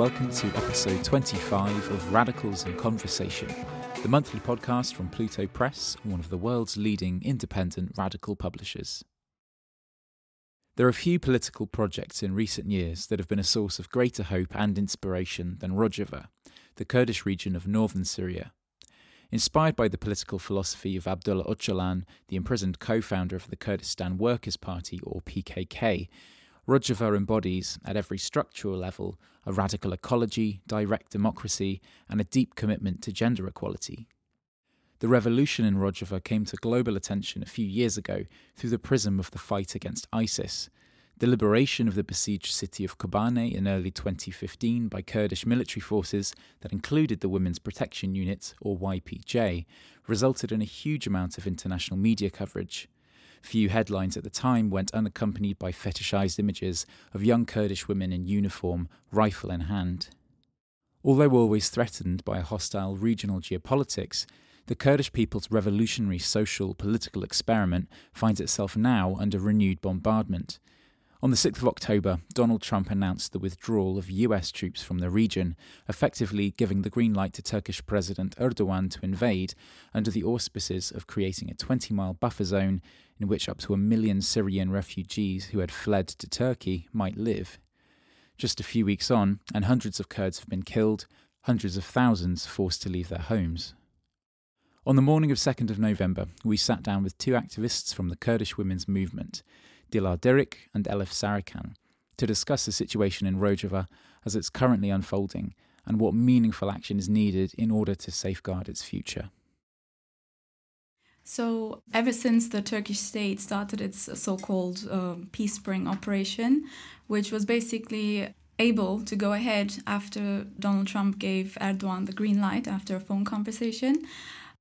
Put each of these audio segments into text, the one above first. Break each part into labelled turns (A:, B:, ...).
A: Welcome to episode 25 of Radicals in Conversation, the monthly podcast from Pluto Press, one of the world's leading independent radical publishers. There are few political projects in recent years that have been a source of greater hope and inspiration than Rojava, the Kurdish region of northern Syria. Inspired by the political philosophy of Abdullah Öcalan, the imprisoned co founder of the Kurdistan Workers' Party, or PKK, Rojava embodies, at every structural level, a radical ecology, direct democracy, and a deep commitment to gender equality. The revolution in Rojava came to global attention a few years ago through the prism of the fight against ISIS, the liberation of the besieged city of Kobane in early 2015 by Kurdish military forces that included the Women's Protection Unit, or YPJ, resulted in a huge amount of international media coverage. Few headlines at the time went unaccompanied by fetishized images of young Kurdish women in uniform, rifle in hand. Although always threatened by a hostile regional geopolitics, the Kurdish people's revolutionary social political experiment finds itself now under renewed bombardment. On the 6th of October, Donald Trump announced the withdrawal of US troops from the region, effectively giving the green light to Turkish President Erdogan to invade under the auspices of creating a 20 mile buffer zone in which up to a million Syrian refugees who had fled to Turkey might live. Just a few weeks on, and hundreds of Kurds have been killed, hundreds of thousands forced to leave their homes. On the morning of 2nd of November, we sat down with two activists from the Kurdish women's movement. Dilar Dirik and Elif Sarican, to discuss the situation in Rojava as it's currently unfolding and what meaningful action is needed in order to safeguard its future.
B: So, ever since the Turkish state started its so called uh, Peace Spring operation, which was basically able to go ahead after Donald Trump gave Erdogan the green light after a phone conversation,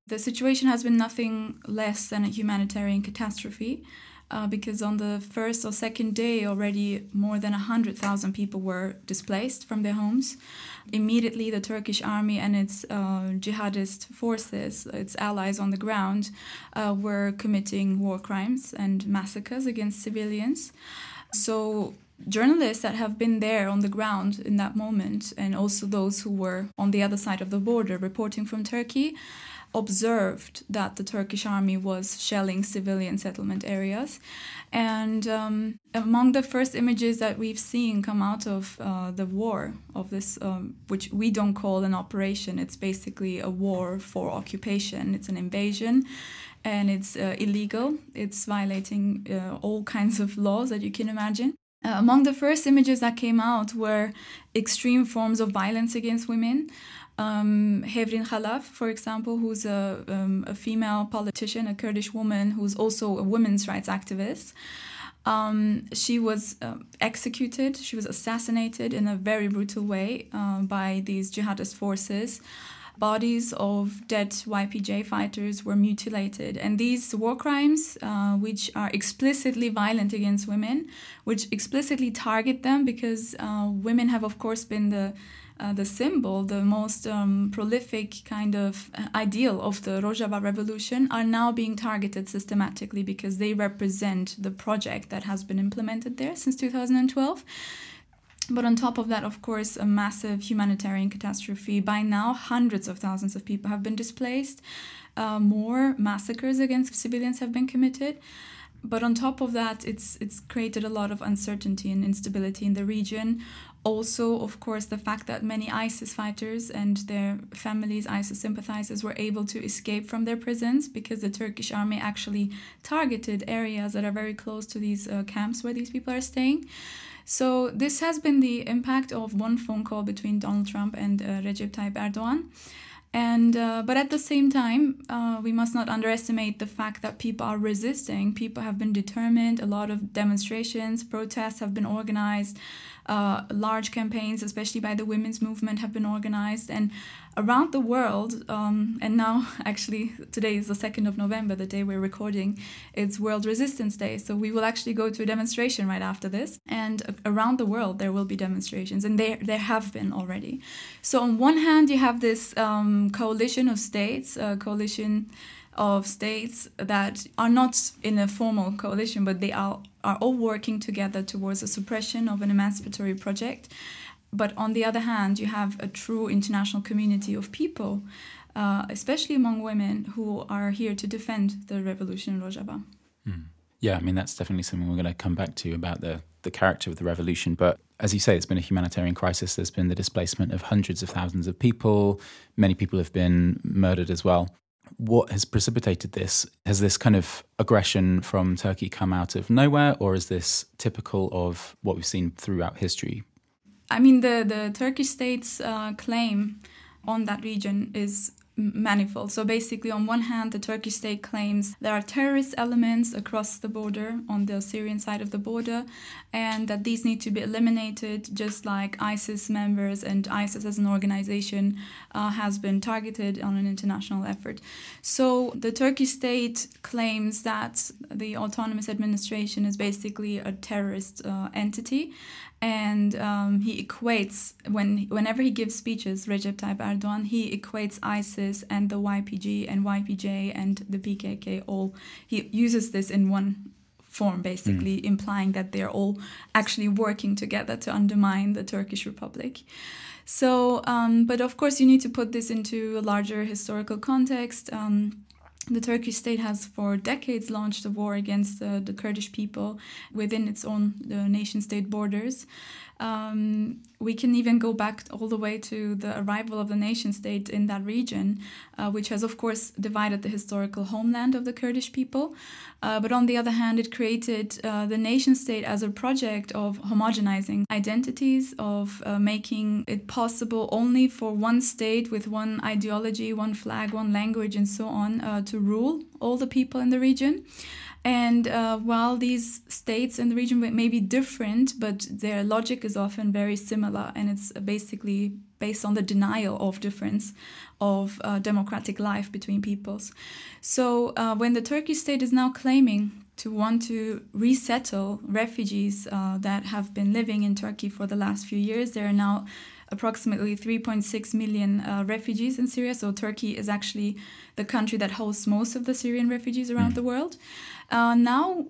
B: the situation has been nothing less than a humanitarian catastrophe uh, because on the first or second day already more than 100,000 people were displaced from their homes. Immediately, the Turkish army and its uh, jihadist forces, its allies on the ground, uh, were committing war crimes and massacres against civilians. So, journalists that have been there on the ground in that moment, and also those who were on the other side of the border reporting from Turkey, observed that the Turkish army was shelling civilian settlement areas. And um, among the first images that we've seen come out of uh, the war, of this, um, which we don't call an operation, it's basically a war for occupation, it's an invasion. And it's uh, illegal. It's violating uh, all kinds of laws that you can imagine. Uh, among the first images that came out were extreme forms of violence against women um, Hevrin Khalaf, for example, who's a, um, a, female politician, a Kurdish woman who's also a women's rights activist. Um, she was uh, executed, she was assassinated in a very brutal way uh, by these jihadist forces. Bodies of dead YPJ fighters were mutilated. And these war crimes, uh, which are explicitly violent against women, which explicitly target them because uh, women have, of course, been the uh, the symbol, the most um, prolific kind of uh, ideal of the Rojava revolution, are now being targeted systematically because they represent the project that has been implemented there since 2012. But on top of that, of course, a massive humanitarian catastrophe. By now, hundreds of thousands of people have been displaced. Uh, more massacres against civilians have been committed but on top of that, it's it's created a lot of uncertainty and instability in the region. Also, of course, the fact that many ISIS fighters and their families, ISIS sympathizers, were able to escape from their prisons because the Turkish army actually targeted areas that are very close to these uh, camps where these people are staying. So this has been the impact of one phone call between Donald Trump and uh, Recep Tayyip Erdogan. And uh, but at the same time, uh, we must not underestimate the fact that people are resisting. People have been determined. A lot of demonstrations, protests have been organized. Uh, large campaigns, especially by the women's movement, have been organized. And around the world, um, and now actually today is the 2nd of November, the day we're recording, it's World Resistance Day. So we will actually go to a demonstration right after this. And around the world, there will be demonstrations, and there, there have been already. So on one hand, you have this um, coalition of states, a coalition of states that are not in a formal coalition, but they are, are all working together towards the suppression of an emancipatory project. but on the other hand, you have a true international community of people, uh, especially among women, who are here to defend the revolution in Rojava.
A: Mm. Yeah, I mean that's definitely something we're going to come back to about the the character of the revolution. But as you say, it's been a humanitarian crisis. There's been the displacement of hundreds of thousands of people. Many people have been murdered as well. What has precipitated this? Has this kind of aggression from Turkey come out of nowhere, or is this typical of what we've seen throughout history?
B: I mean, the, the Turkish state's uh, claim on that region is manifold. So basically, on one hand, the Turkish state claims there are terrorist elements across the border on the Syrian side of the border, and that these need to be eliminated, just like ISIS members and ISIS as an organization uh, has been targeted on an international effort. So the Turkish state claims that the autonomous administration is basically a terrorist uh, entity, and um, he equates when whenever he gives speeches, Recep Tayyip Erdogan, he equates ISIS and the YPG and YPJ and the PKK all. He uses this in one form, basically mm. implying that they're all actually working together to undermine the Turkish Republic. So, um, but of course, you need to put this into a larger historical context. Um, the Turkish state has for decades launched a war against uh, the Kurdish people within its own nation state borders. Um, we can even go back all the way to the arrival of the nation state in that region, uh, which has, of course, divided the historical homeland of the Kurdish people. Uh, but on the other hand, it created uh, the nation state as a project of homogenizing identities, of uh, making it possible only for one state with one ideology, one flag, one language, and so on uh, to rule all the people in the region. And uh, while these states in the region may be different, but their logic is often very similar, and it's basically based on the denial of difference of uh, democratic life between peoples. So uh, when the Turkish state is now claiming to want to resettle refugees uh, that have been living in Turkey for the last few years, there are now approximately 3.6 million uh, refugees in Syria. So Turkey is actually the country that hosts most of the Syrian refugees around mm. the world. Uh, now,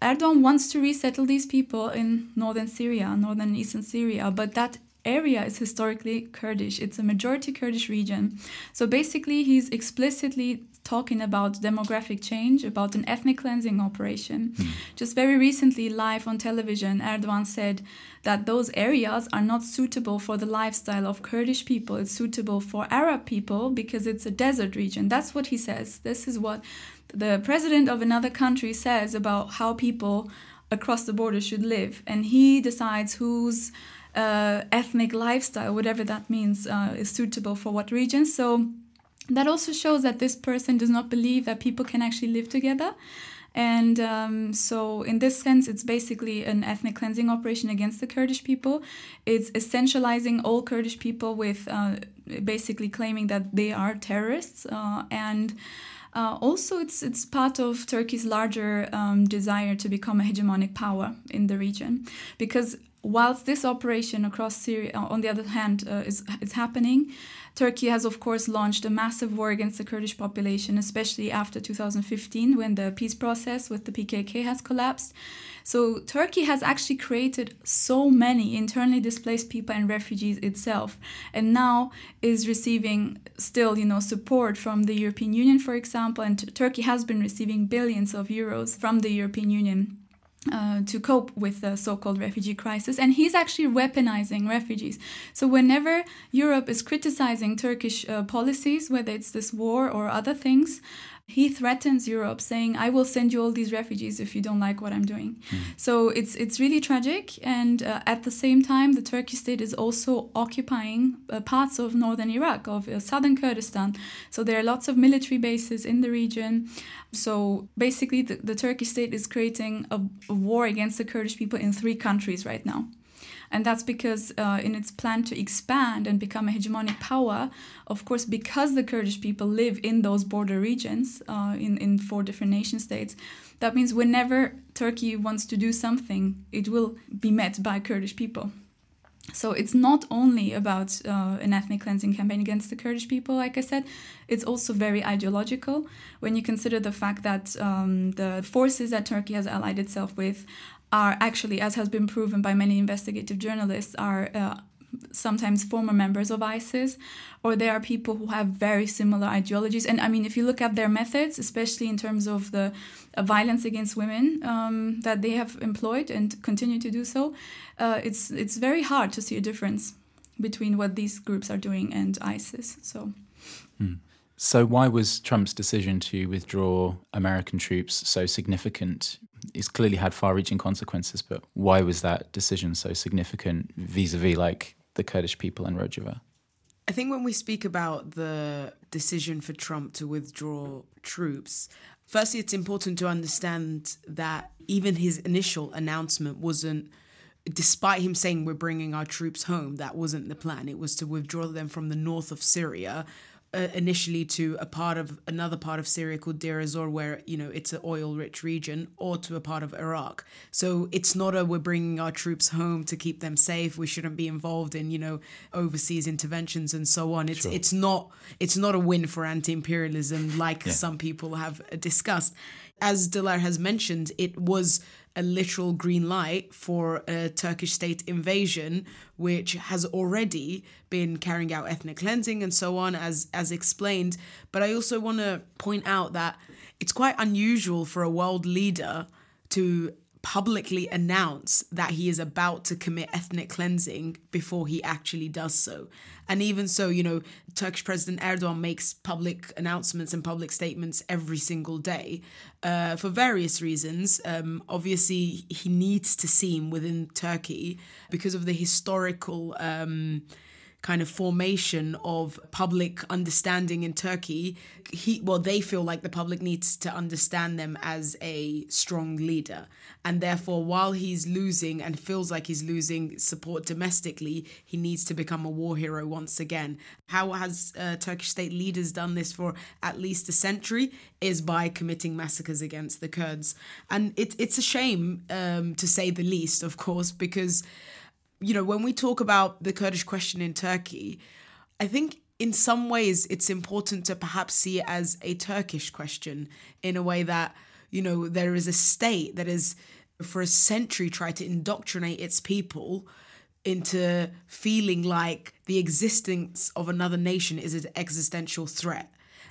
B: Erdogan wants to resettle these people in northern Syria, northern eastern Syria, but that area is historically Kurdish. It's a majority Kurdish region. So basically, he's explicitly talking about demographic change, about an ethnic cleansing operation. Mm. Just very recently, live on television, Erdogan said that those areas are not suitable for the lifestyle of Kurdish people. It's suitable for Arab people because it's a desert region. That's what he says. This is what the president of another country says about how people across the border should live. And he decides whose uh, ethnic lifestyle, whatever that means, uh, is suitable for what region. So that also shows that this person does not believe that people can actually live together. And um, so, in this sense, it's basically an ethnic cleansing operation against the Kurdish people. It's essentializing all Kurdish people with uh, basically claiming that they are terrorists. Uh, and uh, also, it's, it's part of Turkey's larger um, desire to become a hegemonic power in the region. Because whilst this operation across Syria, on the other hand, uh, is, is happening, Turkey has, of course, launched a massive war against the Kurdish population, especially after 2015 when the peace process with the PKK has collapsed. So, Turkey has actually created so many internally displaced people and refugees itself, and now is receiving still, you know, support from the European Union, for example, and Turkey has been receiving billions of euros from the European Union uh, to cope with the so called refugee crisis. And he's actually weaponizing refugees. So, whenever Europe is criticizing Turkish uh, policies, whether it's this war or other things, he threatens Europe, saying, "I will send you all these refugees if you don't like what I'm doing." Mm. So it's it's really tragic, and uh, at the same time, the Turkish state is also occupying uh, parts of northern Iraq, of uh, southern Kurdistan. So there are lots of military bases in the region. So basically, the, the Turkish state is creating a, a war against the Kurdish people in three countries right now. And that's because, uh, in its plan to expand and become a hegemonic power, of course, because the Kurdish people live in those border regions, uh, in, in four different nation states, that means whenever Turkey wants to do something, it will be met by Kurdish people. So it's not only about uh, an ethnic cleansing campaign against the Kurdish people, like I said, it's also very ideological when you consider the fact that um, the forces that Turkey has allied itself with are actually, as has been proven by many investigative journalists, are uh, sometimes former members of ISIS, or they are people who have very similar ideologies. And I mean, if you look at their methods, especially in terms of the uh, violence against women um, that they have employed and continue to do so, uh, it's it's very hard to see a difference between what these groups are doing and ISIS. So.
A: Hmm. So, why was Trump's decision to withdraw American troops so significant? It's clearly had far reaching consequences, but why was that decision so significant vis a vis like the Kurdish people in Rojava?
C: I think when we speak about the decision for Trump to withdraw troops, firstly, it's important to understand that even his initial announcement wasn't, despite him saying we're bringing our troops home, that wasn't the plan. It was to withdraw them from the north of Syria uh, initially to a part of another part of Syria called Deir ez-Zor, where you know it's an oil-rich region, or to a part of Iraq. So it's not a we're bringing our troops home to keep them safe. We shouldn't be involved in you know overseas interventions and so on. It's sure. it's not it's not a win for anti-imperialism like yeah. some people have discussed. As Dilar has mentioned, it was a literal green light for a Turkish state invasion, which has already been carrying out ethnic cleansing and so on, as as explained. But I also want to point out that it's quite unusual for a world leader to publicly announce that he is about to commit ethnic cleansing before he actually does so. And even so, you know, Turkish President Erdogan makes public announcements and public statements every single day uh, for various reasons. Um, obviously, he needs to seem within Turkey because of the historical. Um, kind of formation of public understanding in Turkey, he well they feel like the public needs to understand them as a strong leader. And therefore while he's losing and feels like he's losing support domestically, he needs to become a war hero once again. How has uh, Turkish state leaders done this for at least a century is by committing massacres against the Kurds. And it, it's a shame um, to say the least, of course, because you know, when we talk about the Kurdish question in Turkey, I think in some ways it's important to perhaps see it as a Turkish question in a way that, you know, there is a state that has for a century tried to indoctrinate its people into feeling like the existence of another nation is an existential threat.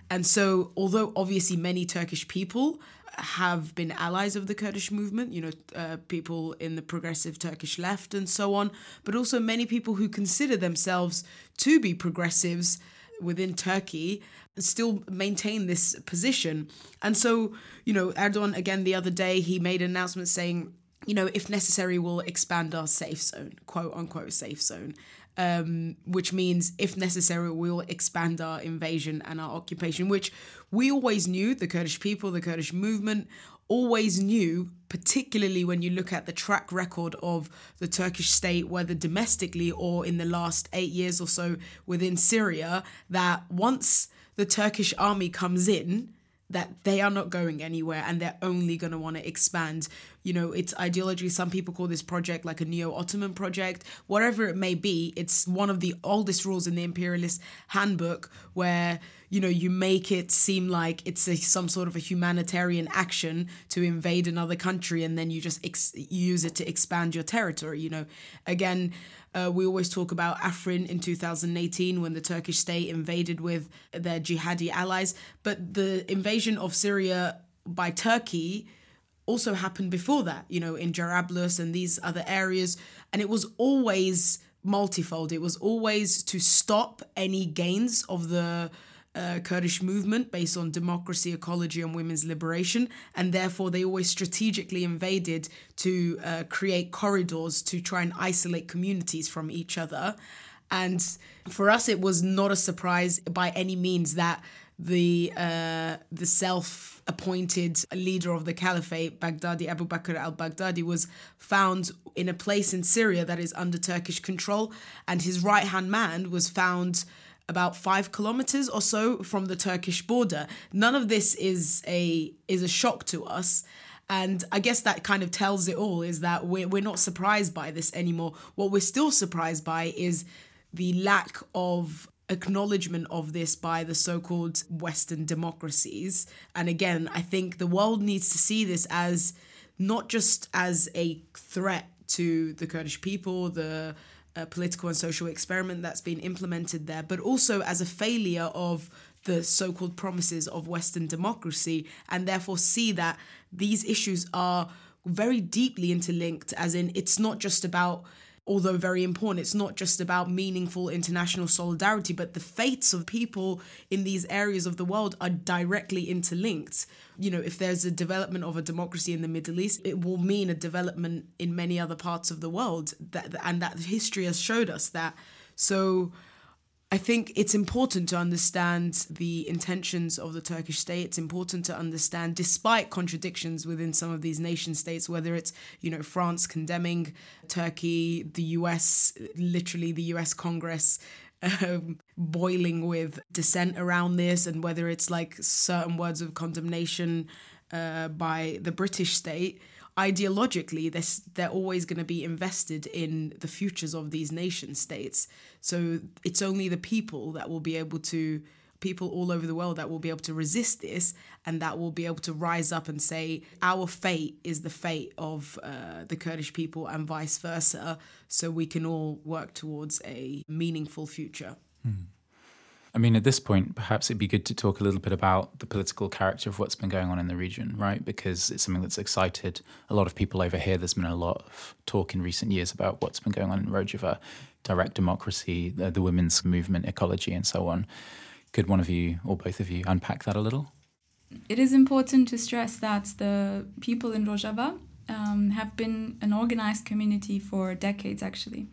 C: And so, although obviously many Turkish people have been allies of the Kurdish movement, you know, uh, people in the progressive Turkish left and so on, but also many people who consider themselves to be progressives within Turkey still maintain this position. And so, you know, Erdogan again the other day he made an announcement saying, you know, if necessary, we'll expand our safe zone, quote unquote safe zone um, which means, if necessary, we'll expand our invasion and our occupation, which we always knew the Kurdish people, the Kurdish movement always knew, particularly when you look at the track record of the Turkish state, whether domestically or in the last eight years or so within Syria, that once the Turkish army comes in, that they are not going anywhere and they're only going to want to expand you know its ideology some people call this project like a neo-ottoman project whatever it may be it's one of the oldest rules in the imperialist handbook where you know you make it seem like it's a, some sort of a humanitarian action to invade another country and then you just ex- use it to expand your territory you know again uh, we always talk about Afrin in 2018 when the Turkish state invaded with their jihadi allies. But the invasion of Syria by Turkey also happened before that, you know, in Jarablus and these other areas. And it was always multifold. It was always to stop any gains of the uh, Kurdish movement based on democracy, ecology, and women's liberation. And therefore, they always strategically invaded to uh, create corridors to try and isolate communities from each other. And for us, it was not a surprise by any means that the uh, the self-appointed leader of the caliphate, Baghdadi Abu Bakr al-Baghdadi, was found in a place in Syria that is under Turkish control, and his right-hand man was found about five kilometers or so from the Turkish border. None of this is a is a shock to us. And I guess that kind of tells it all is that we're, we're not surprised by this anymore. What we're still surprised by is the lack of acknowledgement of this by the so called Western democracies. And again, I think the world needs to see this as not just as a threat to the Kurdish people, the a political and social experiment that's been implemented there, but also as a failure of the so called promises of Western democracy, and therefore see that these issues are very deeply interlinked, as in, it's not just about although very important, it's not just about meaningful international solidarity, but the fates of people in these areas of the world are directly interlinked. You know, if there's a development of a democracy in the Middle East, it will mean a development in many other parts of the world. That and that history has showed us that. So I think it's important to understand the intentions of the Turkish state. It's important to understand, despite contradictions within some of these nation states, whether it's you know France condemning Turkey, the U.S. literally the U.S. Congress um, boiling with dissent around this, and whether it's like certain words of condemnation uh, by the British state ideologically they're, they're always going to be invested in the futures of these nation states so it's only the people that will be able to people all over the world that will be able to resist this and that will be able to rise up and say our fate is the fate of uh, the Kurdish people and vice versa so we can all work towards a meaningful future.
A: Hmm. I mean, at this point, perhaps it'd be good to talk a little bit about the political character of what's been going on in the region, right? Because it's something that's excited a lot of people over here. There's been a lot of talk in recent years about what's been going on in Rojava, direct democracy, the, the women's movement, ecology, and so on. Could one of you or both of you unpack that a little?
B: It is important to stress that the people in Rojava um, have been an organized community for decades, actually.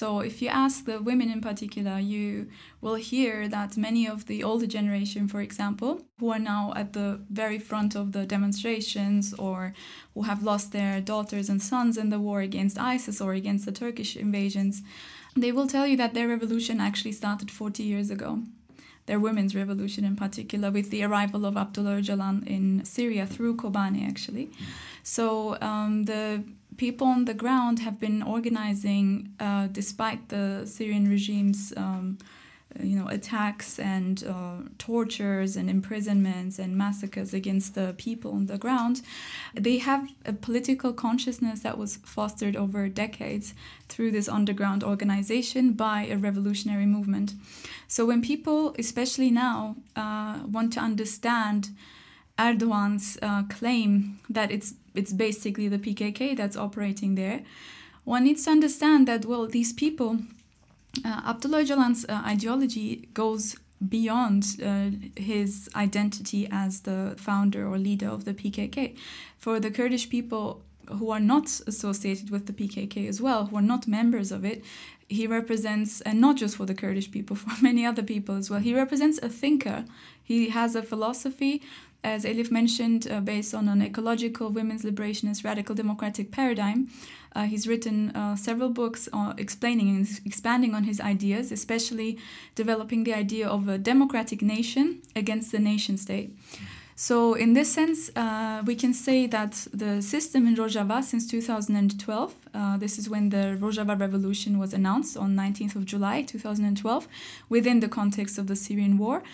B: So, if you ask the women in particular, you will hear that many of the older generation, for example, who are now at the very front of the demonstrations or who have lost their daughters and sons in the war against ISIS or against the Turkish invasions, they will tell you that their revolution actually started 40 years ago their women's revolution in particular, with the arrival of Abdullah Öcalan in Syria through Kobani, actually. So um, the people on the ground have been organizing uh, despite the Syrian regime's um, you know attacks and uh, tortures and imprisonments and massacres against the people on the ground they have a political consciousness that was fostered over decades through this underground organization by a revolutionary movement. So when people especially now uh, want to understand Erdogan's uh, claim that it's it's basically the PKK that's operating there. One needs to understand that well, these people, uh, Abdullah Öcalan's uh, ideology goes beyond uh, his identity as the founder or leader of the PKK. For the Kurdish people who are not associated with the PKK as well, who are not members of it, he represents, and not just for the Kurdish people, for many other people as well, he represents a thinker. He has a philosophy as Elif mentioned, uh, based on an ecological women's liberationist radical democratic paradigm. Uh, he's written uh, several books uh, explaining and expanding on his ideas, especially developing the idea of a democratic nation against the nation state. So, in this sense, uh, we can say that the system in Rojava since 2012, uh, this is when the Rojava Revolution was announced on 19th of July 2012, within the context of the Syrian war,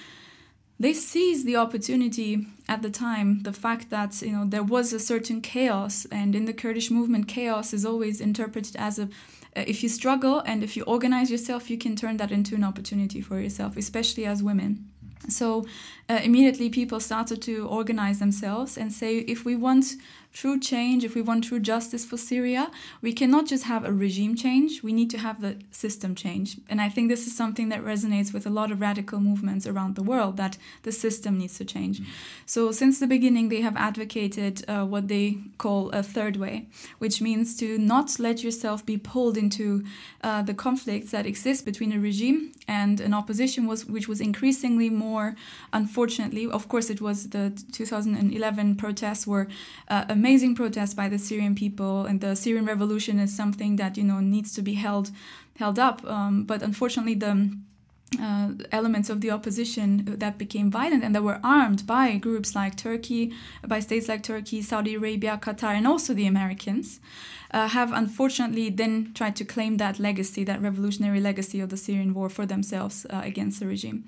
B: they seized the opportunity at the time the fact that you know there was a certain chaos and in the kurdish movement chaos is always interpreted as a if you struggle and if you organize yourself you can turn that into an opportunity for yourself especially as women. So uh, immediately people started to organize themselves and say if we want true change, if we want true justice for Syria, we cannot just have a regime change, we need to have the system change. And I think this is something that resonates with a lot of radical movements around the world that the system needs to change. Mm-hmm. So, since the beginning, they have advocated uh, what they call a third way, which means to not let yourself be pulled into uh, the conflicts that exist between a regime and an opposition, was, which was increasingly more, unfortunately, of course, it was the 2011 protests were uh, a amazing protest by the Syrian people, and the Syrian revolution is something that you know needs to be held held up. Um, but unfortunately, the uh, elements of the opposition that became violent and that were armed by groups like Turkey, by states like Turkey, Saudi Arabia, Qatar, and also the Americans, uh, have unfortunately then tried to claim that legacy, that revolutionary legacy of the Syrian war for themselves uh, against the regime.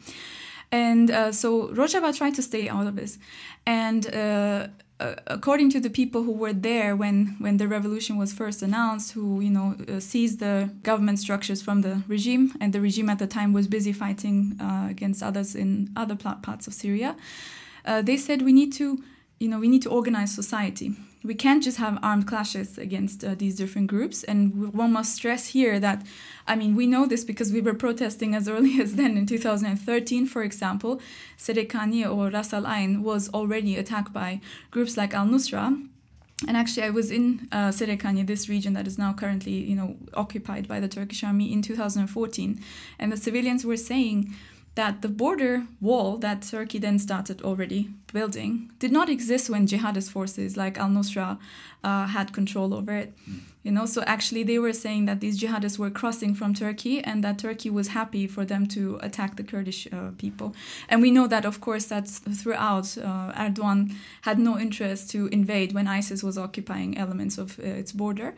B: And uh, so Rojava tried to stay out of this. And uh, uh, according to the people who were there when, when the revolution was first announced, who you know uh, seized the government structures from the regime, and the regime at the time was busy fighting uh, against others in other parts of Syria, uh, they said we need to you know we need to organize society we can't just have armed clashes against uh, these different groups. And one must stress here that, I mean, we know this because we were protesting as early as then in 2013, for example. Serekani or Ras Al Ain was already attacked by groups like Al Nusra. And actually, I was in uh, Serekani, this region that is now currently, you know, occupied by the Turkish army in 2014, and the civilians were saying that the border wall that Turkey then started already building did not exist when jihadist forces like Al Nusra uh, had control over it. Mm. You know, so actually they were saying that these jihadists were crossing from Turkey and that Turkey was happy for them to attack the Kurdish uh, people. And we know that, of course, that throughout uh, Erdogan had no interest to invade when ISIS was occupying elements of uh, its border.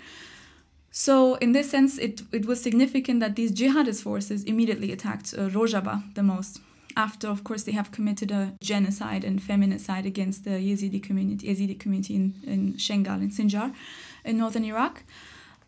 B: So, in this sense, it, it was significant that these jihadist forces immediately attacked uh, Rojava the most. After, of course, they have committed a genocide and feminicide against the Yazidi community, Yazidi community in, in Shengal, in Sinjar, in northern Iraq.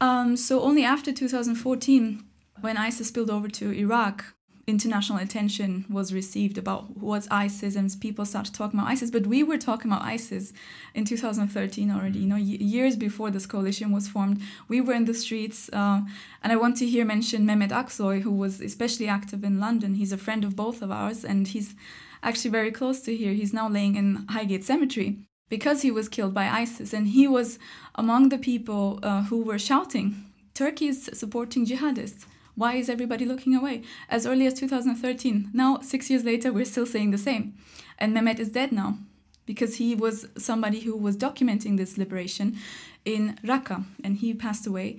B: Um, so, only after 2014, when ISIS spilled over to Iraq, international attention was received about what's ISIS and people started talking about ISIS. But we were talking about ISIS in 2013 already, you know, years before this coalition was formed. We were in the streets. Uh, and I want to here mention Mehmet Aksoy, who was especially active in London. He's a friend of both of ours and he's actually very close to here. He's now laying in Highgate Cemetery because he was killed by ISIS. And he was among the people uh, who were shouting, Turkey is supporting jihadists. Why is everybody looking away? As early as 2013. Now, six years later, we're still saying the same. And Mehmet is dead now because he was somebody who was documenting this liberation in Raqqa and he passed away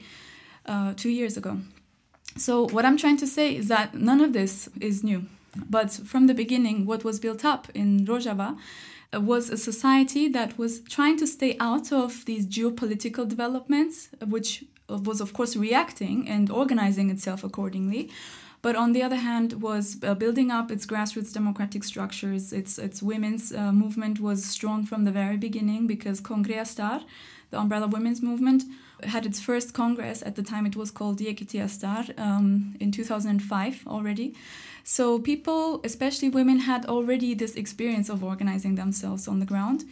B: uh, two years ago. So, what I'm trying to say is that none of this is new. But from the beginning, what was built up in Rojava uh, was a society that was trying to stay out of these geopolitical developments, which was of course reacting and organizing itself accordingly. But on the other hand was uh, building up its grassroots democratic structures its its women's uh, movement was strong from the very beginning because Kongra Star the umbrella women's movement had its first congress at the time it was called Yekiti Star um, in 2005 already. So people especially women had already this experience of organizing themselves on the ground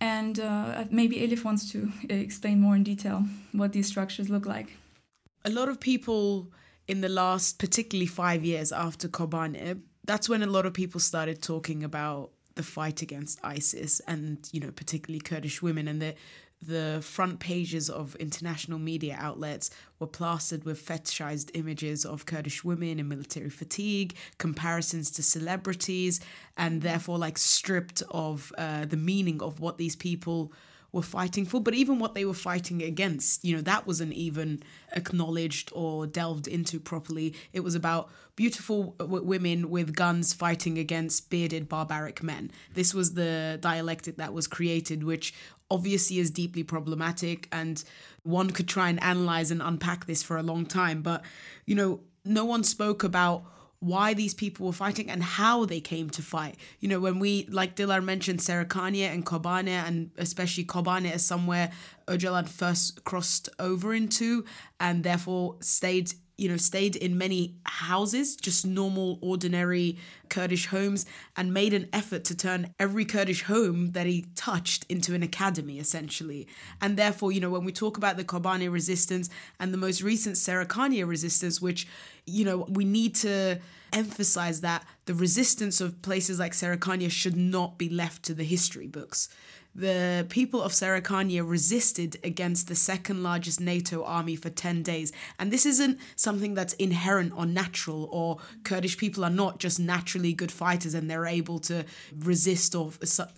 B: and uh, maybe Elif wants to uh, explain more in detail what these structures look like.
C: A lot of people in the last, particularly five years after Kobane, that's when a lot of people started talking about the fight against ISIS and, you know, particularly Kurdish women and the the front pages of international media outlets were plastered with fetishized images of Kurdish women in military fatigue, comparisons to celebrities, and therefore like stripped of uh, the meaning of what these people were fighting for, but even what they were fighting against, you know, that wasn't even acknowledged or delved into properly. It was about beautiful w- women with guns fighting against bearded barbaric men. This was the dialectic that was created, which obviously is deeply problematic, and one could try and analyze and unpack this for a long time. But, you know, no one spoke about why these people were fighting and how they came to fight. You know, when we, like Dilar mentioned, Serekania and Kobane, and especially Kobane is somewhere Öcalan first crossed over into and therefore stayed you know, stayed in many houses, just normal, ordinary Kurdish homes, and made an effort to turn every Kurdish home that he touched into an academy, essentially. And therefore, you know, when we talk about the Kobani resistance and the most recent Serekania resistance, which, you know, we need to emphasize that the resistance of places like Serekania should not be left to the history books the people of Serekania resisted against the second largest NATO army for 10 days. And this isn't something that's inherent or natural, or Kurdish people are not just naturally good fighters and they're able to resist or,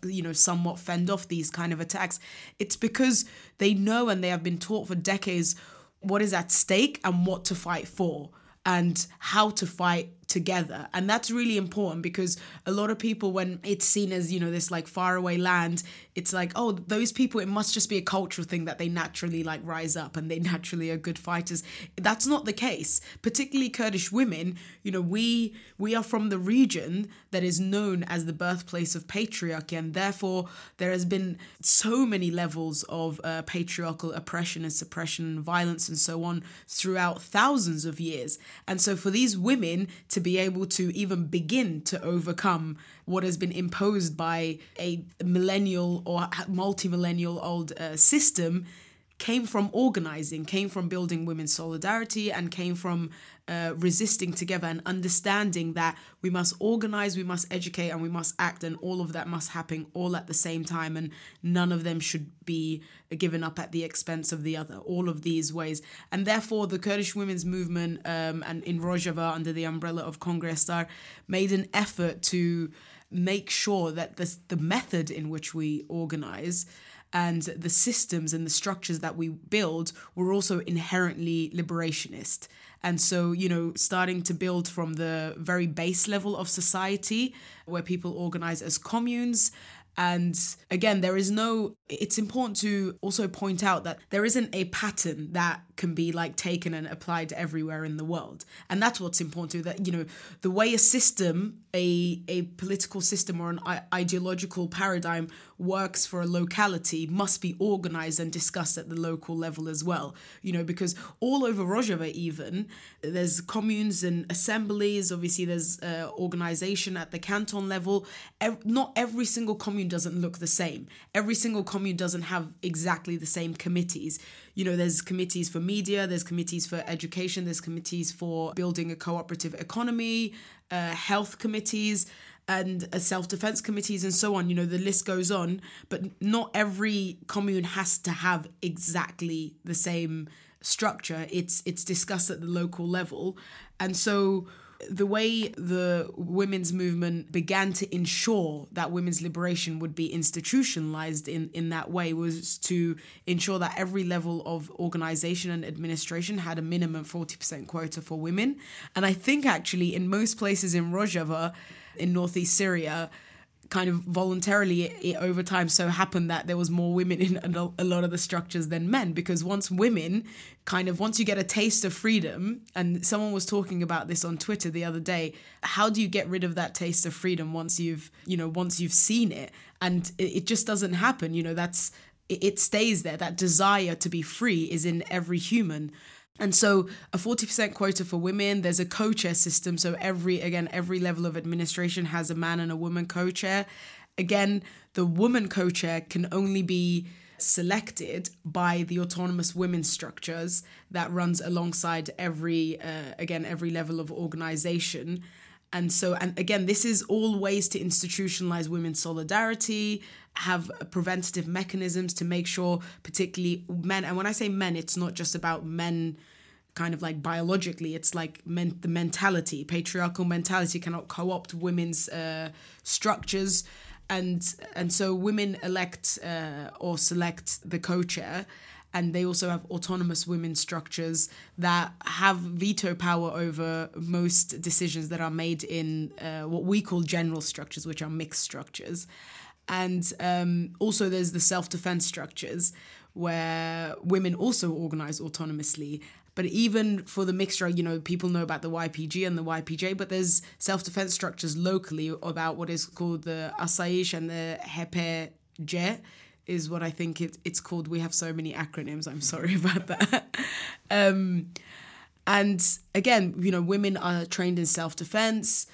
C: you know, somewhat fend off these kind of attacks. It's because they know and they have been taught for decades what is at stake and what to fight for and how to fight together. And that's really important because a lot of people when it's seen as you know this like faraway land it's like oh those people it must just be a cultural thing that they naturally like rise up and they naturally are good fighters. That's not the case. Particularly kurdish women you know we we are from the region that is known as the birthplace of patriarchy and therefore there has been so many levels of uh, patriarchal oppression and suppression and violence and so on throughout thousands of years. And so for these women to be able to even begin to overcome what has been imposed by a millennial or multi-millennial old uh, system came from organizing, came from building women's solidarity, and came from uh, resisting together and understanding that we must organize, we must educate, and we must act, and all of that must happen all at the same time, and none of them should be given up at the expense of the other. All of these ways, and therefore the Kurdish women's movement um, and in Rojava under the umbrella of Kongra Star made an effort to make sure that the the method in which we organize and the systems and the structures that we build were also inherently liberationist. And so, you know, starting to build from the very base level of society where people organize as communes and again, there is no, it's important to also point out that there isn't a pattern that can be like taken and applied everywhere in the world. And that's what's important to that, you know, the way a system, a, a political system or an ideological paradigm works for a locality must be organized and discussed at the local level as well. You know, because all over Rojava, even, there's communes and assemblies, obviously, there's uh, organization at the canton level. Ev- not every single commune doesn't look the same, every single commune doesn't have exactly the same committees. You know, there's committees for media, there's committees for education, there's committees for building a cooperative economy, uh, health committees and uh, self defense committees and so on. You know, the list goes on, but not every commune has to have exactly the same structure. It's it's discussed at the local level, and so the way the women's movement began to ensure that women's liberation would be institutionalized in, in that way was to ensure that every level of organization and administration had a minimum 40% quota for women. And I think actually in most places in Rojava, in northeast Syria, kind of voluntarily it, it, over time so happened that there was more women in a, lot of the structures than men. Because once women kind of once you get a taste of freedom and someone was talking about this on Twitter the other day how do you get rid of that taste of freedom once you've you know once you've seen it? And it, it just doesn't happen you know that's it, it stays there. That desire to be free is in every human and so a 40% quota for women, there's a co-chair system. So every, again, every level of administration has a man and a woman co-chair. Again, the woman co-chair can only be selected by the autonomous women structures that runs alongside every, uh, again, every level of organization. And so, and again, this is all ways to institutionalize women's solidarity, have preventative mechanisms to make sure, particularly men, and when I say men, it's not just about men kind of like biologically it's like men- the mentality. Patriarchal mentality cannot co-opt women's uh, structures. And and so women elect uh, or select the co-chair and they also have autonomous women structures that have veto power over most decisions that are made in uh, what we call general structures which are mixed structures. And um, also there's the self-defense structures where women also organize autonomously. But even for the mixture, you know, people know about the YPG and the YPJ, but there's self defense structures locally about what is called the Asayish and the HPJ is what I think it, it's called. We have so many acronyms. I'm sorry about that. um, and again, you know, women are trained in self defense,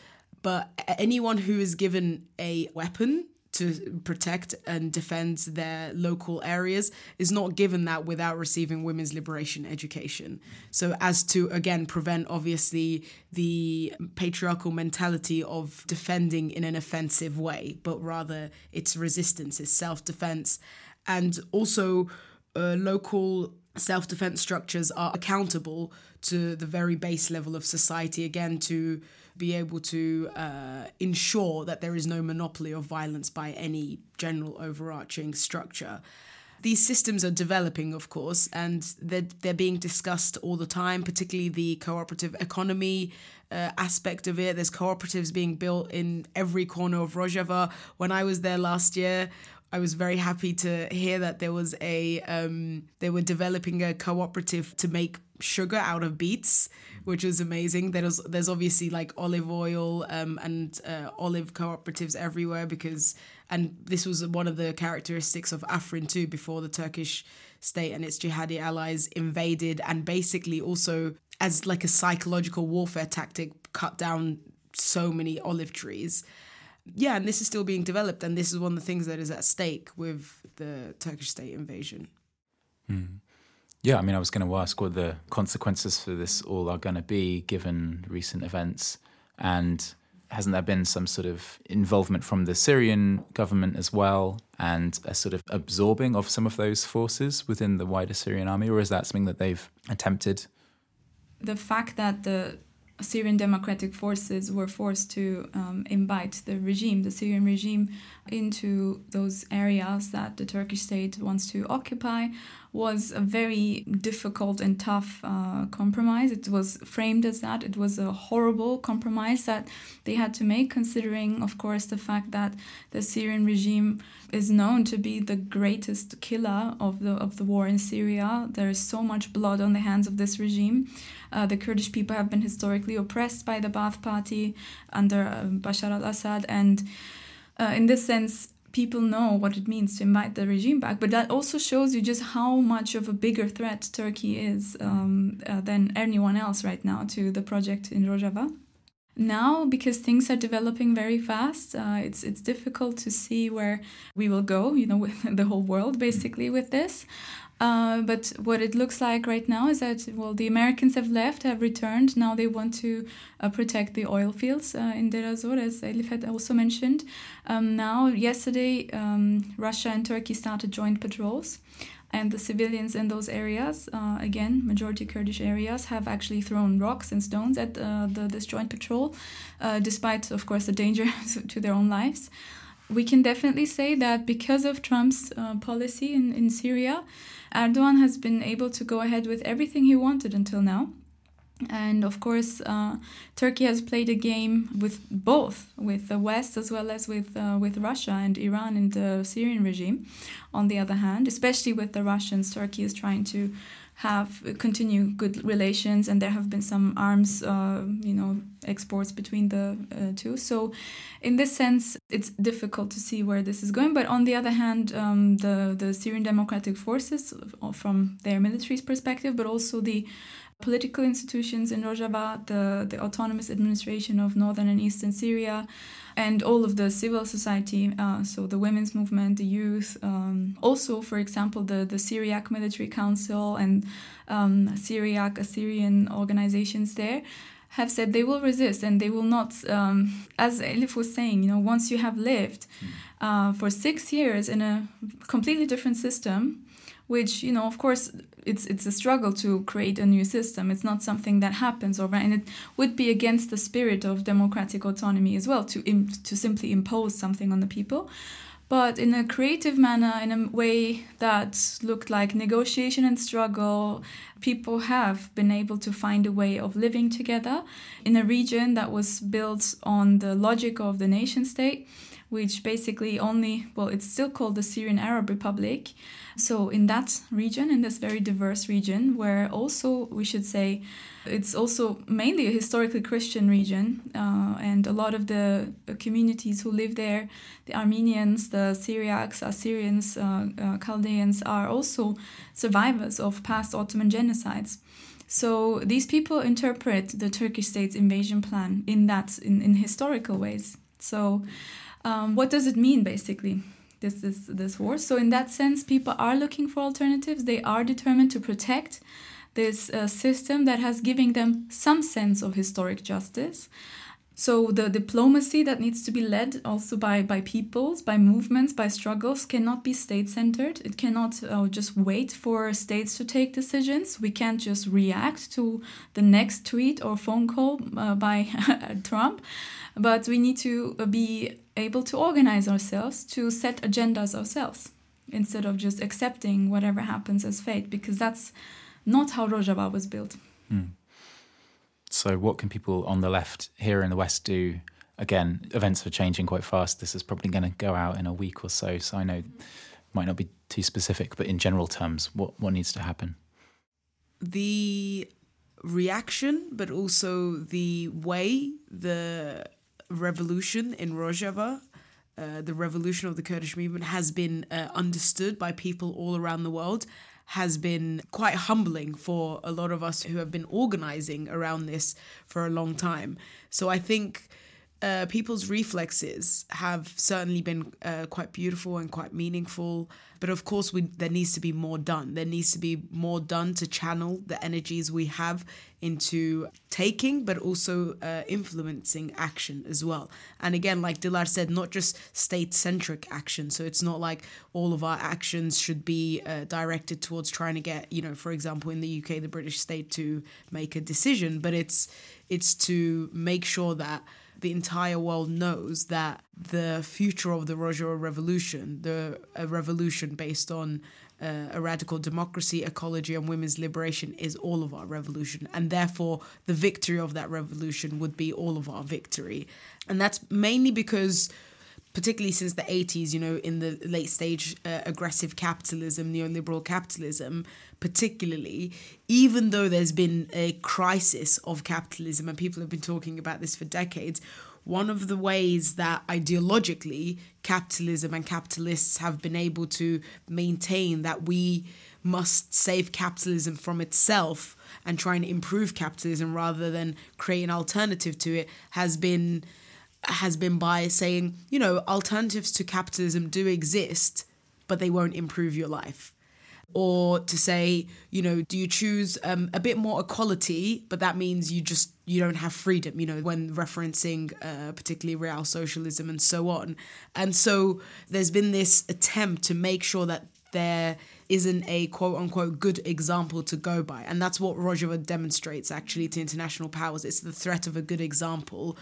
C: but anyone who is given a weapon to protect and defend their local areas is not given that without receiving women's liberation education. So, as to again prevent obviously the patriarchal mentality of defending in an offensive way, but rather it's resistance, it's self defense, and also uh, local self defense structures are accountable to the very base level of society again to be able to uh, ensure that there is no monopoly of violence by any general overarching structure. These systems are developing, of course, and they're, they're being discussed all the time, particularly the cooperative economy uh, aspect of it. There's cooperatives being built in every corner of Rojava. When I was there last year, I was very happy to hear that there was a um, they were developing a cooperative to make sugar out of beets, which was amazing. There's there's obviously like olive oil um, and uh, olive cooperatives everywhere because and this was one of the characteristics of Afrin too before the Turkish state and its jihadi allies invaded and basically also as like a psychological warfare tactic cut down so many olive trees. Yeah, and this is still being developed and this is one of the things that is at stake with the Turkish state invasion.
A: Mm. Yeah, I mean, I was going to ask what the consequences for this all are going to be given recent events. And hasn't there been some sort of involvement from the Syrian government as well and a sort of absorbing of some of those forces within the wider Syrian army? Or is that something that they've attempted?
B: The fact that the Syrian democratic forces were forced to um, invite the regime, the Syrian regime, into those areas that the Turkish state wants to occupy was a very difficult and tough uh, compromise. It was framed as that. It was a horrible compromise that they had to make, considering, of course, the fact that the Syrian regime is known to be the greatest killer of the of the war in Syria. There is so much blood on the hands of this regime. Uh, the Kurdish people have been historically oppressed by the Ba'ath Party under uh, Bashar al-Assad, and uh, in this sense, people know what it means to invite the regime back. But that also shows you just how much of a bigger threat Turkey is um, uh, than anyone else right now to the project in Rojava. Now, because things are developing very fast, uh, it's it's difficult to see where we will go. You know, with the whole world basically with this. Uh, but what it looks like right now is that well, the Americans have left, have returned. Now they want to uh, protect the oil fields uh, in Deir ez-Zor, as Elif had also mentioned. Um, now, yesterday, um, Russia and Turkey started joint patrols, and the civilians in those areas, uh, again, majority Kurdish areas, have actually thrown rocks and stones at uh, the, this joint patrol, despite, of course, the danger to their own lives we can definitely say that because of Trump's uh, policy in, in Syria, Erdogan has been able to go ahead with everything he wanted until now. And of course, uh, Turkey has played a game with both, with the West as well as with uh, with Russia and Iran and the Syrian regime. On the other hand, especially with the Russians, Turkey is trying to have continue good relations, and there have been some arms, uh, you know, exports between the uh, two. So, in this sense, it's difficult to see where this is going. But on the other hand, um, the the Syrian Democratic Forces, uh, from their military's perspective, but also the political institutions in Rojava, the, the autonomous administration of northern and eastern Syria, and all of the civil society, uh, so the women's movement, the youth, um, also, for example, the, the Syriac Military Council and um, Syriac Assyrian organizations there have said they will resist and they will not, um, as Elif was saying, you know, once you have lived hmm. uh, for six years in a completely different system, which you know of course it's it's a struggle to create a new system. It's not something that happens over and it would be against the spirit of democratic autonomy as well to Im- to simply impose something on the people. But in a creative manner in a way that looked like negotiation and struggle people have been able to find a way of living together in a region that was built on the logic of the nation state which basically only well it's still called the Syrian Arab Republic so, in that region, in this very diverse region, where also we should say it's also mainly a historically Christian region, uh, and a lot of the communities who live there, the Armenians, the Syriacs, Assyrians, uh, uh, Chaldeans, are also survivors of past Ottoman genocides. So these people interpret the Turkish state's invasion plan in that in, in historical ways. So um, what does it mean basically? this this this war. So in that sense, people are looking for alternatives. They are determined to protect this uh, system that has given them some sense of historic justice. So the diplomacy that needs to be led also by by peoples, by movements, by struggles cannot be state centered. It cannot uh, just wait for states to take decisions. We can't just react to the next tweet or phone call uh, by Trump, but we need to be able to organize ourselves to set agendas ourselves instead of just accepting whatever happens as fate because that's not how Rojava was built.
A: Mm. So, what can people on the left here in the West do again, events are changing quite fast. This is probably going to go out in a week or so. So I know might not be too specific, but in general terms, what, what needs to happen?
C: The reaction, but also the way the revolution in Rojava, uh, the revolution of the Kurdish movement, has been uh, understood by people all around the world has been quite humbling for a lot of us who have been organizing around this for a long time. So I think uh, people's reflexes have certainly been uh, quite beautiful and quite meaningful. But of course, we, there needs to be more done. There needs to be more done to channel the energies we have into taking, but also uh, influencing action as well. And again, like Dilar said, not just state centric action. So it's not like all of our actions should be uh, directed towards trying to get, you know, for example, in the UK, the British state to make a decision, but it's it's to make sure that the entire world knows that the future of the Rojava revolution, the a revolution based on uh, a radical democracy, ecology, and women's liberation, is all of our revolution. And therefore, the victory of that revolution would be all of our victory. And that's mainly because particularly since the 80s, you know, in the late stage uh, aggressive capitalism, neoliberal capitalism, particularly, even though there's been a crisis of capitalism and people have been talking about this for decades, one of the ways that ideologically capitalism and capitalists have been able to maintain that we must save capitalism from itself and try and improve capitalism rather than create an alternative to it has been has been by saying, you know, alternatives to capitalism do exist, but they won't improve your life. Or to say, you know, do you choose um, a bit more equality, but that means you just you don't have freedom, you know, when referencing uh, particularly real socialism and so on. And so there's been this attempt to make sure that there isn't a quote unquote good example to go by. And that's what Rojava demonstrates actually to international powers. It's the threat of a good example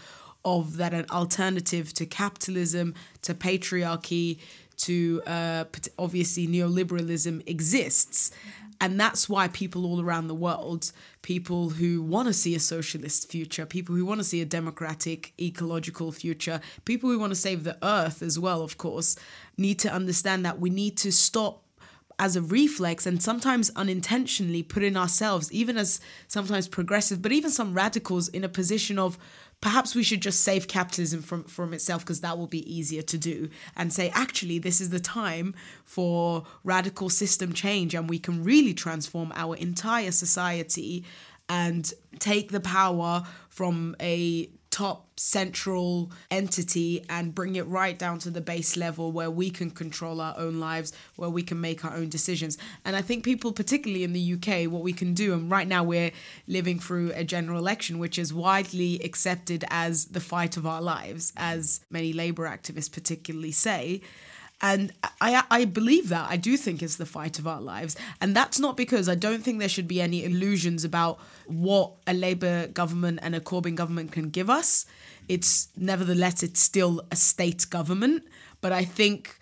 C: of that an alternative to capitalism, to patriarchy, to uh, obviously neoliberalism exists. And that's why people all around the world, people who want to see a socialist future, people who want to see a democratic, ecological future, people who want to save the earth as well, of course, need to understand that we need to stop as a reflex and sometimes unintentionally putting ourselves, even as sometimes progressive, but even some radicals, in a position of perhaps we should just save capitalism from, from itself because that will be easier to do and say, actually, this is the time for radical system change and we can really transform our entire society and take the power from a top central entity and bring it right down to the base level where we can control our own lives, where we can make our own decisions. And I think people, particularly in the UK, what we can do, and right now we're living through a general election, which is widely accepted as the fight of our lives, as many Labour activists particularly say. And I, I believe that. I do think it's the fight of our lives. And that's not because I don't think there should be any illusions about what a Labour government and a Corbyn government can give us. It's nevertheless, it's still a state government. But I think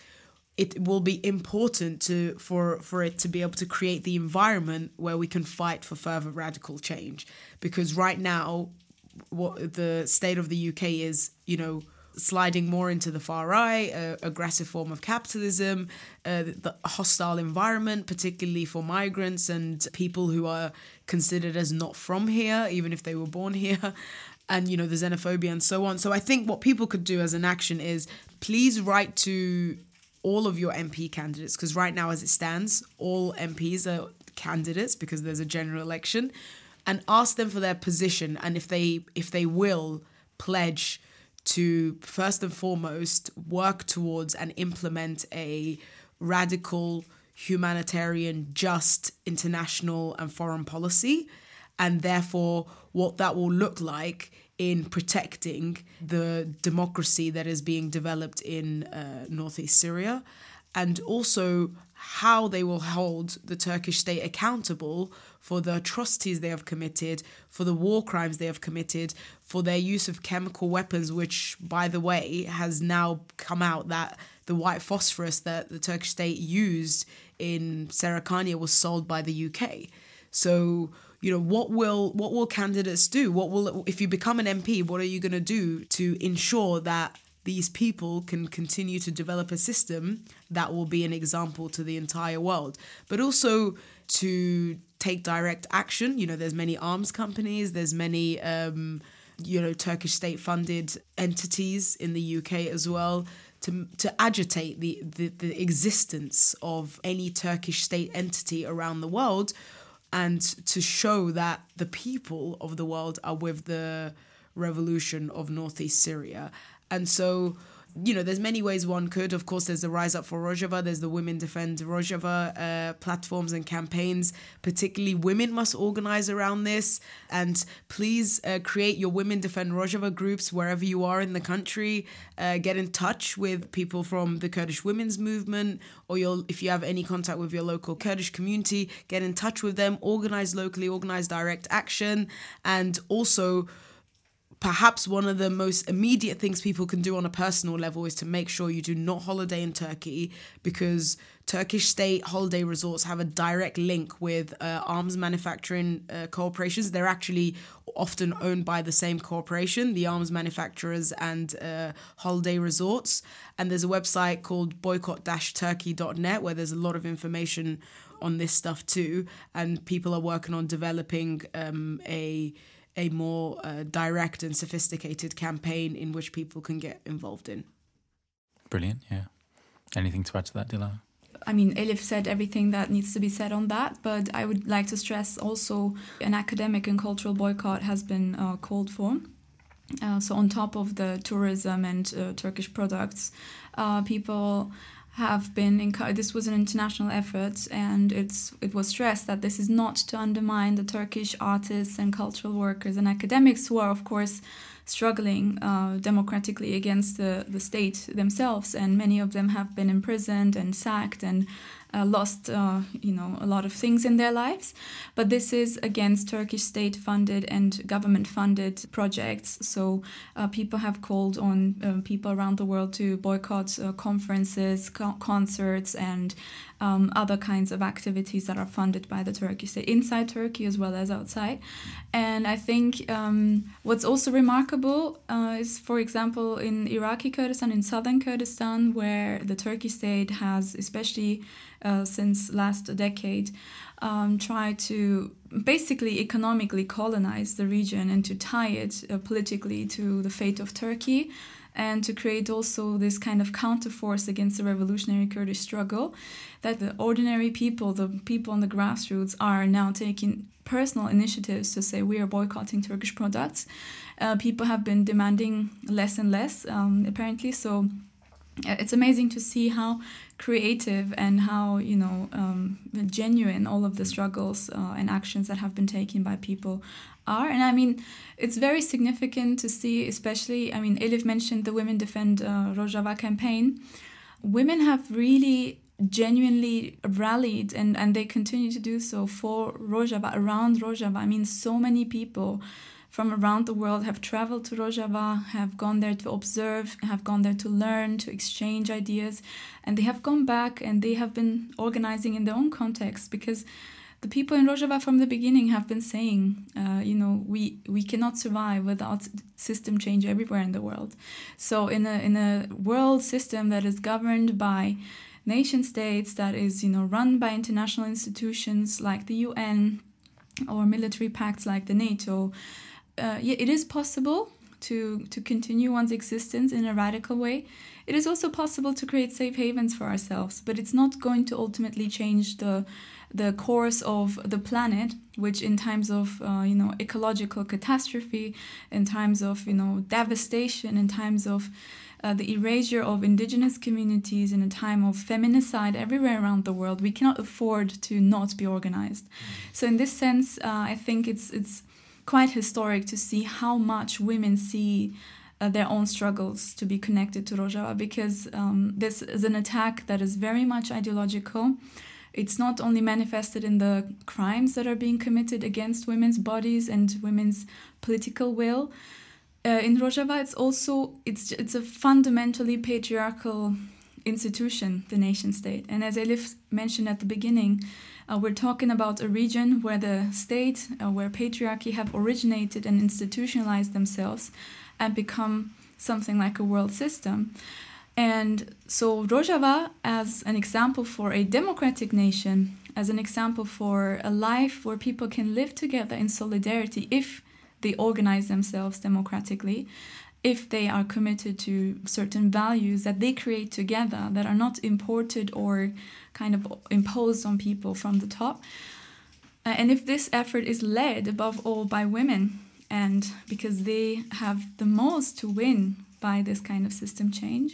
C: it will be important to for for it to be able to create the environment where we can fight for further radical change because right now what the state of the UK is you know sliding more into the far right, uh, aggressive form of capitalism, uh, the hostile environment, particularly for migrants and people who are considered as not from here, even if they were born here. And you know the xenophobia and so on. So I think what people could do as an action is please write to all of your MP candidates because right now, as it stands, all MPs are candidates because there's a general election, and ask them for their position and if they if they will pledge to first and foremost work towards and implement a radical, humanitarian, just international and foreign policy, and therefore what that will look like in protecting the democracy that is being developed in uh, northeast Syria, and also how they will hold the Turkish state accountable for the atrocities they have committed, for the war crimes they have committed, for their use of chemical weapons, which, by the way, has now come out that the white phosphorus that the Turkish state used in Serikania was sold by the UK. So you know what will what will candidates do? What will if you become an MP? What are you going to do to ensure that these people can continue to develop a system that will be an example to the entire world, but also to take direct action. You know, there's many arms companies, there's many, um, you know, Turkish state funded entities in the UK as well. To, to agitate the, the, the existence of any Turkish state entity around the world and to show that the people of the world are with the revolution of northeast Syria and so, you know, there's many ways one could. Of course, there's the Rise Up for Rojava, there's the Women Defend Rojava uh, platforms and campaigns. Particularly, women must organize around this. And please uh, create your Women Defend Rojava groups wherever you are in the country. Uh, get in touch with people from the Kurdish women's movement, or you'll, if you have any contact with your local Kurdish community, get in touch with them, organize locally, organize direct action, and also perhaps one of the most immediate things people can do on a personal level is to make sure you do not holiday in Turkey because Turkish state holiday resorts have a direct link with uh, arms manufacturing uh, corporations. They're actually often owned by the same corporation, the arms manufacturers and uh, holiday resorts. And there's a website called boycott turkey.net where there's a lot of information on this stuff too. And people are working on developing um, a a more uh, direct and sophisticated campaign in which people can get involved in.
A: Brilliant, yeah. Anything to add to that, Dilara?
B: I mean, Elif said everything that needs to be said on that, but I would like to stress also an academic and cultural boycott has been uh, called for. Uh, so, on top of the tourism and uh, Turkish products, uh, people have been encouraged. This was an international effort, and it's it was stressed that this is not to undermine the Turkish artists and cultural workers and academics who are, of course, struggling uh, democratically against the, the state themselves, and many of them have been imprisoned and sacked and uh, lost, uh, you know, a lot of things in their lives. But this is against Turkish state-funded and government-funded projects. So uh, people have called on uh, people around the world to boycott uh, conferences, co- concerts, and um, other kinds of activities that are funded by the Turkish state inside Turkey as well as outside. And I think um, what's also remarkable uh, is, for example, in Iraqi Kurdistan, in southern Kurdistan, where the Turkish state has, especially uh, since last decade, um, tried to basically economically colonize the region and to tie it uh, politically to the fate of Turkey and to create also this kind of counterforce against the revolutionary Kurdish struggle, that the ordinary people, the people on the grassroots, are now taking personal initiatives to say we are boycotting Turkish products. Uh, people have been demanding less and less, um, apparently. So uh, it's amazing to see how creative and how you know um, genuine all of the struggles uh, and actions that have been taken by people are. And I mean, it's very significant to see, especially, I mean, Elif mentioned the Women Defend uh, Rojava campaign. Women have really genuinely rallied and, and they continue to do so for Rojava, around Rojava. I mean, so many people from around the world have traveled to Rojava, have gone there to observe, have gone there to learn, to exchange ideas, and they have gone back and they have been organizing in their own context because the people in Rojava from the beginning have been saying, uh, you know, we, we cannot survive without system change everywhere in the world. So in a in a world system that is governed by nation states, that is you know run by international institutions like the UN or military pacts like the NATO, uh, it is possible to to continue one's existence in a radical way. It is also possible to create safe havens for ourselves, but it's not going to ultimately change the the course of the planet, which in times of uh, you know ecological catastrophe, in times of you know devastation, in times of uh, the erasure of indigenous communities in a time of feminicide everywhere around the world, we cannot afford to not be organized. So in this sense, uh, I think it's it's quite historic to see how much women see. Uh, their own struggles to be connected to Rojava because um, this is an attack that is very much ideological it's not only manifested in the crimes that are being committed against women's bodies and women's political will. Uh, in Rojava, it's also it's it's a fundamentally patriarchal institution, the nation state. And as Elif mentioned at the beginning, uh, we're talking about a region where the state, uh, where patriarchy have originated and institutionalized themselves and become something like a world system. And so Rojava, as an example for a democratic nation, as an example for a life where people can live together in solidarity if they organize themselves democratically, if they are committed to certain values that they create together that are not imported or kind of imposed on people from the top. Uh, and if this effort is led above all by women, and because they have the most to win by this kind of system change,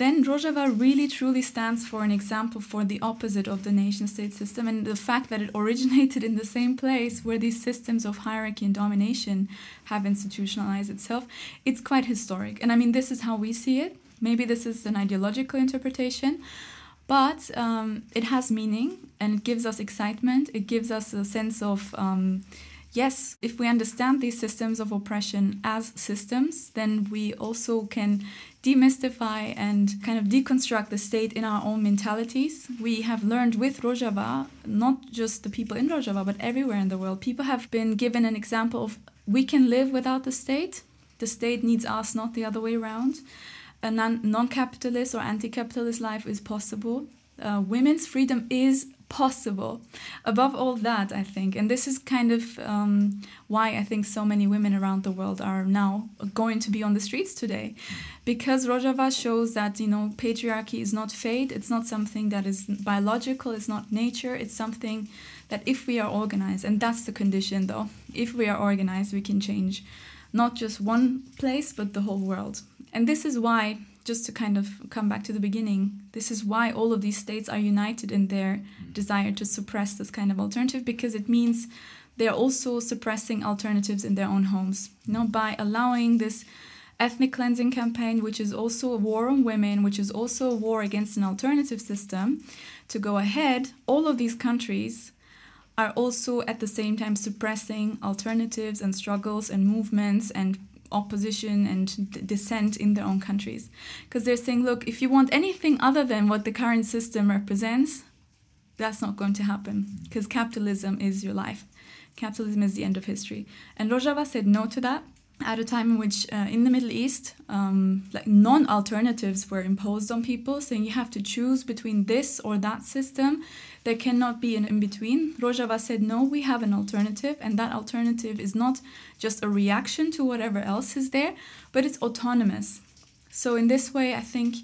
B: then Rojava really truly stands for an example for the opposite of the nation state system and the fact that it originated in the same place where these systems of hierarchy and domination have institutionalized itself. It's quite historic. And I mean, this is how we see it. Maybe this is an ideological interpretation, but um, it has meaning and it gives us excitement. It gives us a sense of. Um, yes, if we understand these systems of oppression as systems, then we also can demystify and kind of deconstruct the state in our own mentalities. We have learned with Rojava, not just the people in Rojava, but everywhere in the world, people have been given an example of we can live without the state. The state needs us, not the other way around. A non capitalist or anti capitalist life is possible. Uh, women's freedom is possible. Above all that, I think, and this is kind of um, why I think so many women around the world are now going to be on the streets today, because Rojava shows that you know patriarchy is not fate. It's not something that is biological. It's not nature. It's something that if we are organized, and that's the condition though, if we are organized, we can change not just one place but the whole world. And this is why just to kind of come back to the beginning, this is why all of these states are united in their mm. desire to suppress this kind of alternative because it means they're also suppressing alternatives in their own homes. You know, by allowing this ethnic cleansing campaign, which is also a war on women, which is also a war against an alternative system, to go ahead, all of these countries are also at the same time suppressing alternatives and struggles and movements and opposition and dissent in their own countries. Because they're saying, look, if you want anything other than what the current system represents, that's not going to happen because capitalism is your life. Capitalism is the end of history. And Rojava said no to that at a time in which uh, in the Middle East, um, like non-alternatives were imposed on people, saying you have to choose between this or that system. There cannot be an in-between. Rojava said, no, we have an alternative, and that alternative is not just a reaction to whatever else is there, but it's autonomous. So in this way, I think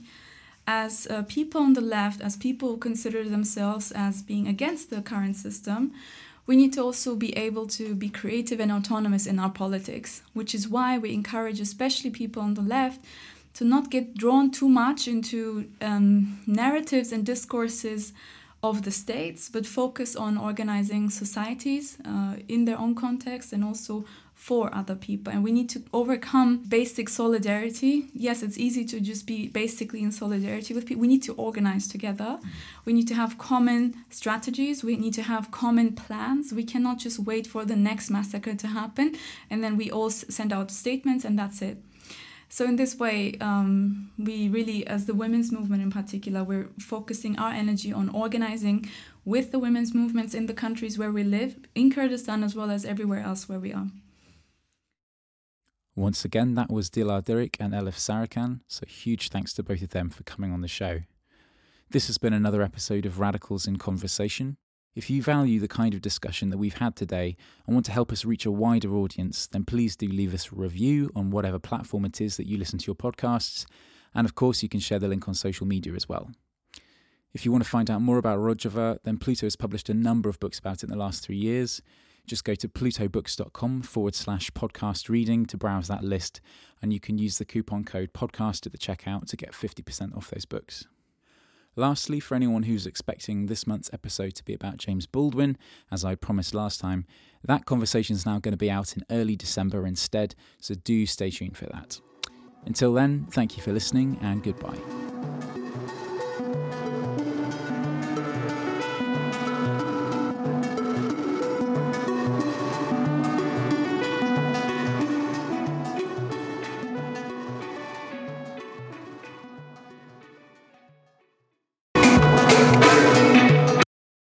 B: as uh, people on the left, as people who consider themselves as being against the current system, we need to also be able to be creative and autonomous in our politics, which is why we encourage, especially people on the left, to not get drawn too much into um, narratives and discourses of the states, but focus on organizing societies uh, in their own context and also for other people. And we need to overcome basic solidarity. Yes, it's easy to just be basically in solidarity with people. We need to organize together. We need to have common strategies. We need to have common plans. We cannot just wait for the next massacre to happen and then we all send out statements and that's it. So in this way, um, we really, as the women's movement in particular, we're focusing our energy on organizing with the women's movements in the countries where we live, in Kurdistan as well as everywhere else where we are.
A: Once again, that was Dilar Dirik and Elif Sarican, so huge thanks to both of them for coming on the show. This has been another episode of Radicals in Conversation. If you value the kind of discussion that we've had today and want to help us reach a wider audience, then please do leave us a review on whatever platform it is that you listen to your podcasts. And of course, you can share the link on social media as well. If you want to find out more about Rojava, then Pluto has published a number of books about it in the last three years. Just go to plutobooks.com forward slash podcast reading to browse that list, and you can use the coupon code podcast at the checkout to get 50% off those books. Lastly, for anyone who's expecting this month's episode to be about James Baldwin, as I promised last time, that conversation is now going to be out in early December instead, so do stay tuned for that. Until then, thank you for listening and goodbye.